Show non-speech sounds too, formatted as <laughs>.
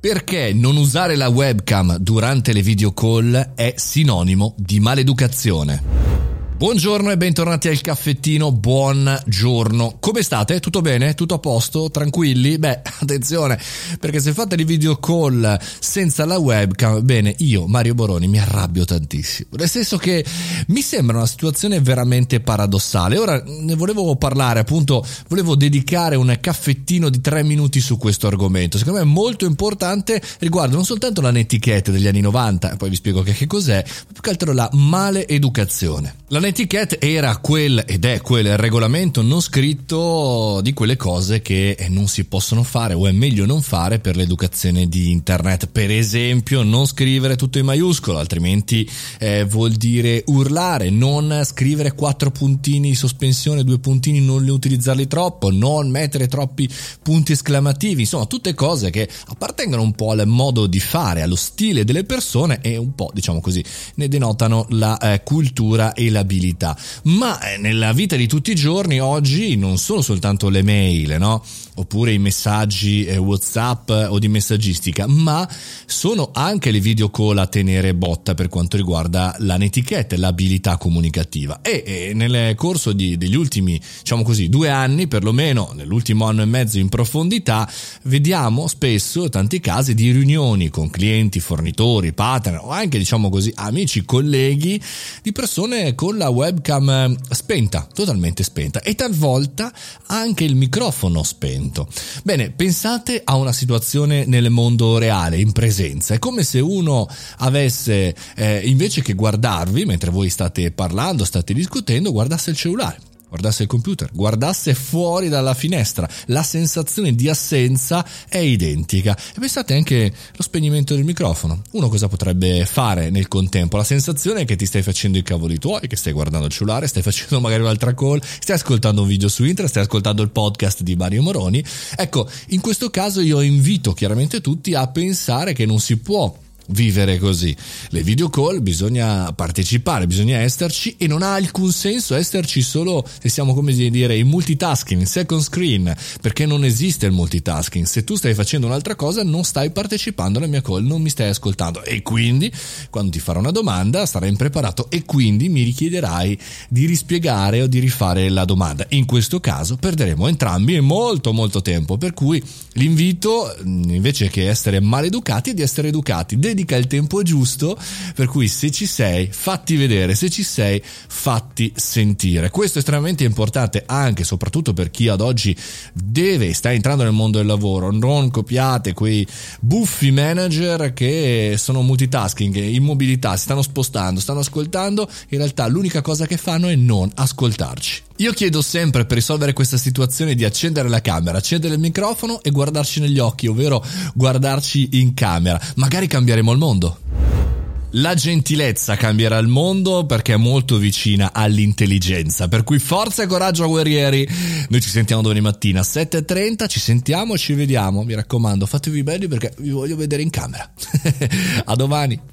Perché non usare la webcam durante le video call è sinonimo di maleducazione? Buongiorno e bentornati al caffettino, buongiorno. Come state? Tutto bene? Tutto a posto? Tranquilli? Beh, <laughs> attenzione, perché se fate le video call senza la webcam, bene, io, Mario Boroni, mi arrabbio tantissimo. Nel senso che mi sembra una situazione veramente paradossale. Ora ne volevo parlare, appunto, volevo dedicare un caffettino di tre minuti su questo argomento. Secondo me è molto importante riguardo non soltanto la netiquette degli anni 90, poi vi spiego che, che cos'è, ma più che altro la maleducazione. La netiquette era quel, ed è quel regolamento non scritto di quelle cose che non si possono fare o è meglio non fare per l'educazione di internet. Per esempio, non scrivere tutto in maiuscolo, altrimenti eh, vuol dire urlare, non scrivere quattro puntini di sospensione, due puntini, non utilizzarli troppo, non mettere troppi punti esclamativi, insomma, tutte cose che appartengono un po' al modo di fare, allo stile delle persone e un po', diciamo così, ne denotano la eh, cultura e la abilità. Ma eh, nella vita di tutti i giorni oggi non sono soltanto le mail, no? Oppure i messaggi eh, WhatsApp o di messaggistica, ma sono anche le video call a tenere botta per quanto riguarda la netiquette, l'abilità comunicativa. E, e nel corso di, degli ultimi, diciamo così, due anni, perlomeno nell'ultimo anno e mezzo in profondità, vediamo spesso tanti casi di riunioni con clienti, fornitori, partner o anche, diciamo così, amici, colleghi di persone con la webcam eh, spenta, totalmente spenta e talvolta anche il microfono spento. Bene, pensate a una situazione nel mondo reale, in presenza. È come se uno avesse, eh, invece che guardarvi mentre voi state parlando, state discutendo, guardasse il cellulare guardasse il computer, guardasse fuori dalla finestra, la sensazione di assenza è identica. E pensate anche allo spegnimento del microfono. Uno cosa potrebbe fare nel contempo? La sensazione è che ti stai facendo i cavoli tuoi, che stai guardando il cellulare, stai facendo <laughs> magari un'altra call, stai ascoltando un video su internet, stai ascoltando il podcast di Mario Moroni. Ecco, in questo caso io invito chiaramente tutti a pensare che non si può vivere così. Le video call bisogna partecipare, bisogna esserci e non ha alcun senso esserci solo se siamo come dire in multitasking, in second screen, perché non esiste il multitasking. Se tu stai facendo un'altra cosa non stai partecipando alla mia call, non mi stai ascoltando e quindi quando ti farò una domanda sarai impreparato e quindi mi richiederai di rispiegare o di rifare la domanda. In questo caso perderemo entrambi molto molto tempo, per cui l'invito invece che essere maleducati è di essere educati. Dedica dedica il tempo giusto, per cui se ci sei, fatti vedere, se ci sei, fatti sentire. Questo è estremamente importante anche e soprattutto per chi ad oggi deve, sta entrando nel mondo del lavoro. Non copiate quei buffi manager che sono multitasking, in mobilità, si stanno spostando, stanno ascoltando, in realtà l'unica cosa che fanno è non ascoltarci. Io chiedo sempre per risolvere questa situazione di accendere la camera, accendere il microfono e guardarci negli occhi, ovvero guardarci in camera. Magari cambieremo il mondo. La gentilezza cambierà il mondo perché è molto vicina all'intelligenza. Per cui forza e coraggio guerrieri. Noi ci sentiamo domani mattina a 7.30, ci sentiamo e ci vediamo. Mi raccomando, fatevi belli perché vi voglio vedere in camera. <laughs> a domani.